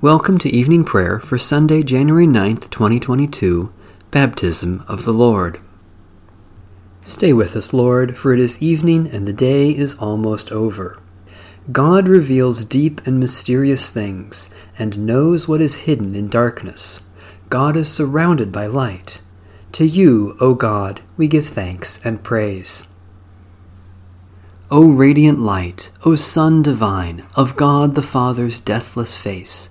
Welcome to evening prayer for Sunday, January 9th, 2022, Baptism of the Lord. Stay with us, Lord, for it is evening and the day is almost over. God reveals deep and mysterious things and knows what is hidden in darkness. God is surrounded by light. To you, O God, we give thanks and praise. O radiant light, O Sun divine, of God the Father's deathless face,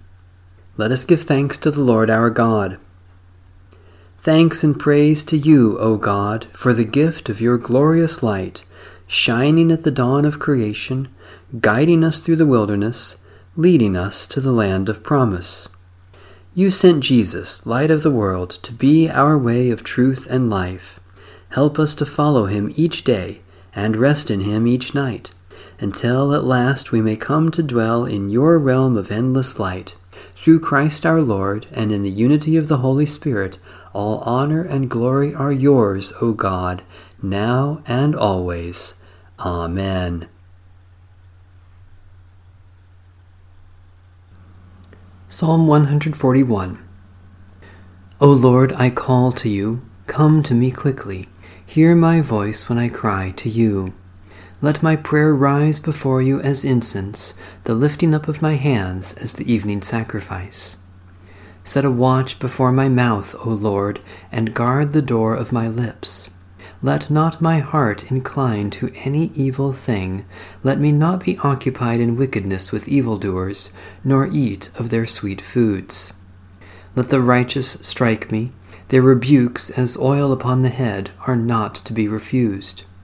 Let us give thanks to the Lord our God. Thanks and praise to you, O God, for the gift of your glorious light, shining at the dawn of creation, guiding us through the wilderness, leading us to the land of promise. You sent Jesus, light of the world, to be our way of truth and life. Help us to follow him each day and rest in him each night, until at last we may come to dwell in your realm of endless light through Christ our Lord, and in the unity of the Holy Spirit, all honor and glory are yours, O God, now and always. Amen. Psalm 141 O Lord, I call to you, come to me quickly. Hear my voice when I cry to you. Let my prayer rise before you as incense, the lifting up of my hands as the evening sacrifice. Set a watch before my mouth, O Lord, and guard the door of my lips. Let not my heart incline to any evil thing. Let me not be occupied in wickedness with evildoers, nor eat of their sweet foods. Let the righteous strike me. Their rebukes, as oil upon the head, are not to be refused.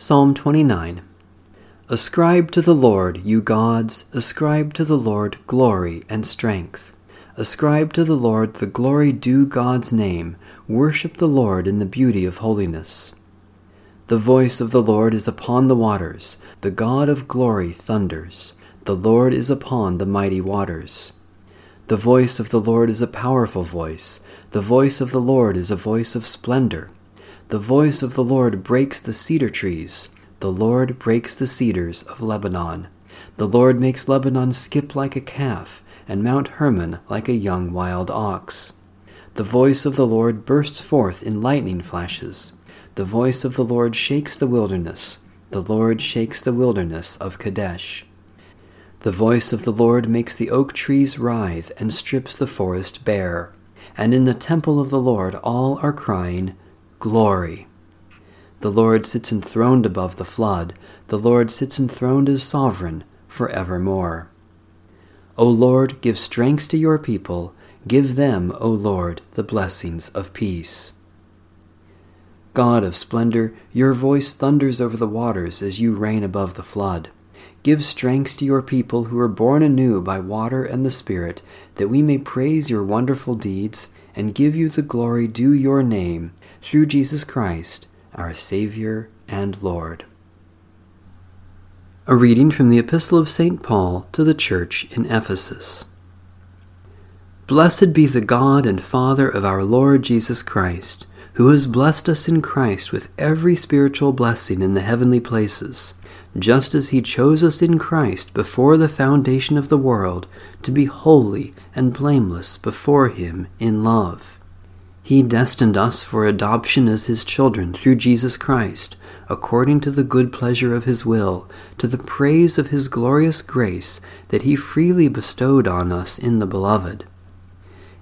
Psalm 29 Ascribe to the Lord, you gods, ascribe to the Lord glory and strength. Ascribe to the Lord the glory due God's name. Worship the Lord in the beauty of holiness. The voice of the Lord is upon the waters. The God of glory thunders. The Lord is upon the mighty waters. The voice of the Lord is a powerful voice. The voice of the Lord is a voice of splendor. The voice of the Lord breaks the cedar trees. The Lord breaks the cedars of Lebanon. The Lord makes Lebanon skip like a calf, and Mount Hermon like a young wild ox. The voice of the Lord bursts forth in lightning flashes. The voice of the Lord shakes the wilderness. The Lord shakes the wilderness of Kadesh. The voice of the Lord makes the oak trees writhe and strips the forest bare. And in the temple of the Lord all are crying, Glory. The Lord sits enthroned above the flood. The Lord sits enthroned as sovereign for evermore. O Lord, give strength to your people. Give them, O Lord, the blessings of peace. God of splendor, your voice thunders over the waters as you reign above the flood. Give strength to your people who are born anew by water and the Spirit, that we may praise your wonderful deeds and give you the glory due your name through Jesus Christ, our Savior and Lord. A reading from the Epistle of St. Paul to the Church in Ephesus. Blessed be the God and Father of our Lord Jesus Christ, who has blessed us in Christ with every spiritual blessing in the heavenly places, just as he chose us in Christ before the foundation of the world to be holy and blameless before him in love. He destined us for adoption as his children through Jesus Christ, according to the good pleasure of his will, to the praise of his glorious grace that he freely bestowed on us in the Beloved.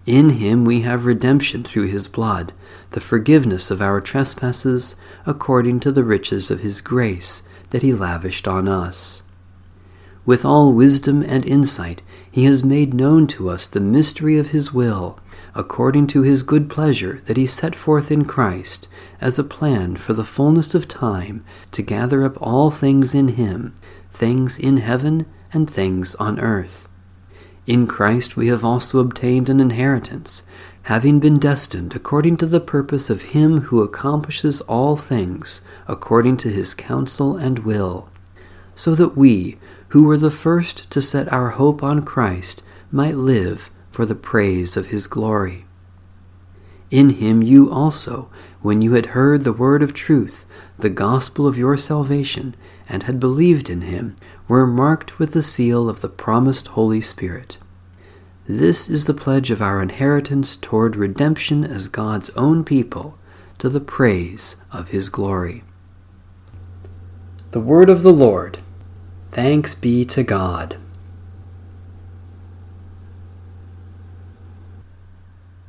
In him we have redemption through his blood, the forgiveness of our trespasses, according to the riches of his grace that he lavished on us. With all wisdom and insight, he has made known to us the mystery of his will, according to his good pleasure that he set forth in Christ, as a plan for the fullness of time to gather up all things in him, things in heaven and things on earth. In Christ we have also obtained an inheritance, having been destined according to the purpose of Him who accomplishes all things according to His counsel and will, so that we, who were the first to set our hope on Christ, might live for the praise of His glory. In Him you also, when you had heard the word of truth, the gospel of your salvation, and had believed in Him, were marked with the seal of the promised Holy Spirit. This is the pledge of our inheritance toward redemption as God's own people, to the praise of His glory. The Word of the Lord. Thanks be to God.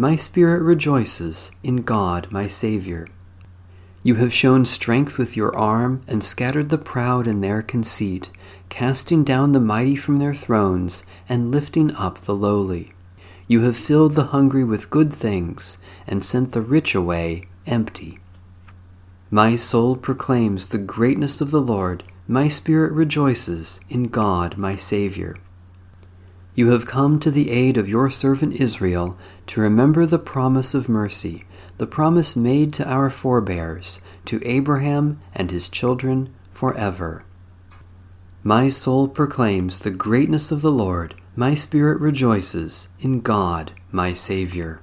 my spirit rejoices in God my Saviour. You have shown strength with your arm and scattered the proud in their conceit, casting down the mighty from their thrones and lifting up the lowly. You have filled the hungry with good things and sent the rich away empty. My soul proclaims the greatness of the Lord, my spirit rejoices in God my Saviour. You have come to the aid of your servant Israel to remember the promise of mercy the promise made to our forebears, to Abraham and his children forever. My soul proclaims the greatness of the Lord, my spirit rejoices in God my Saviour.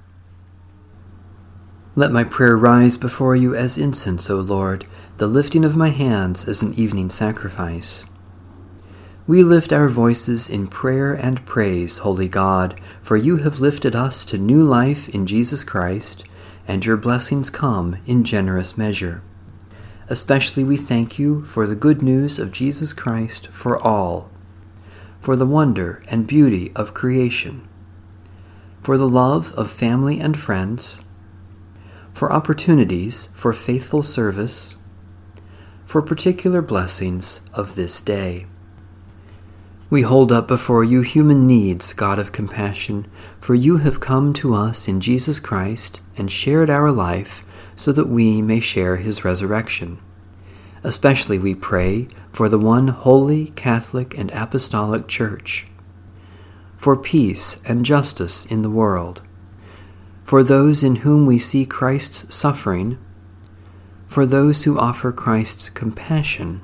Let my prayer rise before you as incense, O Lord, the lifting of my hands as an evening sacrifice. We lift our voices in prayer and praise, Holy God, for you have lifted us to new life in Jesus Christ and your blessings come in generous measure. Especially we thank you for the good news of Jesus Christ for all, for the wonder and beauty of creation, for the love of family and friends, for opportunities for faithful service, for particular blessings of this day. We hold up before you human needs, God of compassion, for you have come to us in Jesus Christ and shared our life so that we may share his resurrection. Especially we pray for the one holy, Catholic, and Apostolic Church, for peace and justice in the world, for those in whom we see Christ's suffering, for those who offer Christ's compassion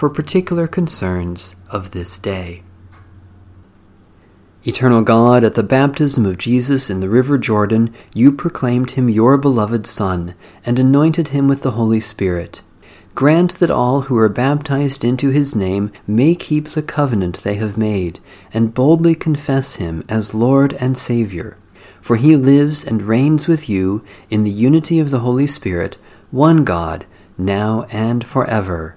for particular concerns of this day. Eternal God, at the baptism of Jesus in the river Jordan, you proclaimed him your beloved Son, and anointed him with the Holy Spirit. Grant that all who are baptized into his name may keep the covenant they have made, and boldly confess him as Lord and Saviour. For he lives and reigns with you in the unity of the Holy Spirit, one God, now and forever.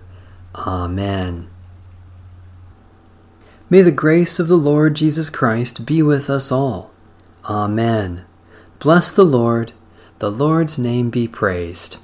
Amen. May the grace of the Lord Jesus Christ be with us all. Amen. Bless the Lord. The Lord's name be praised.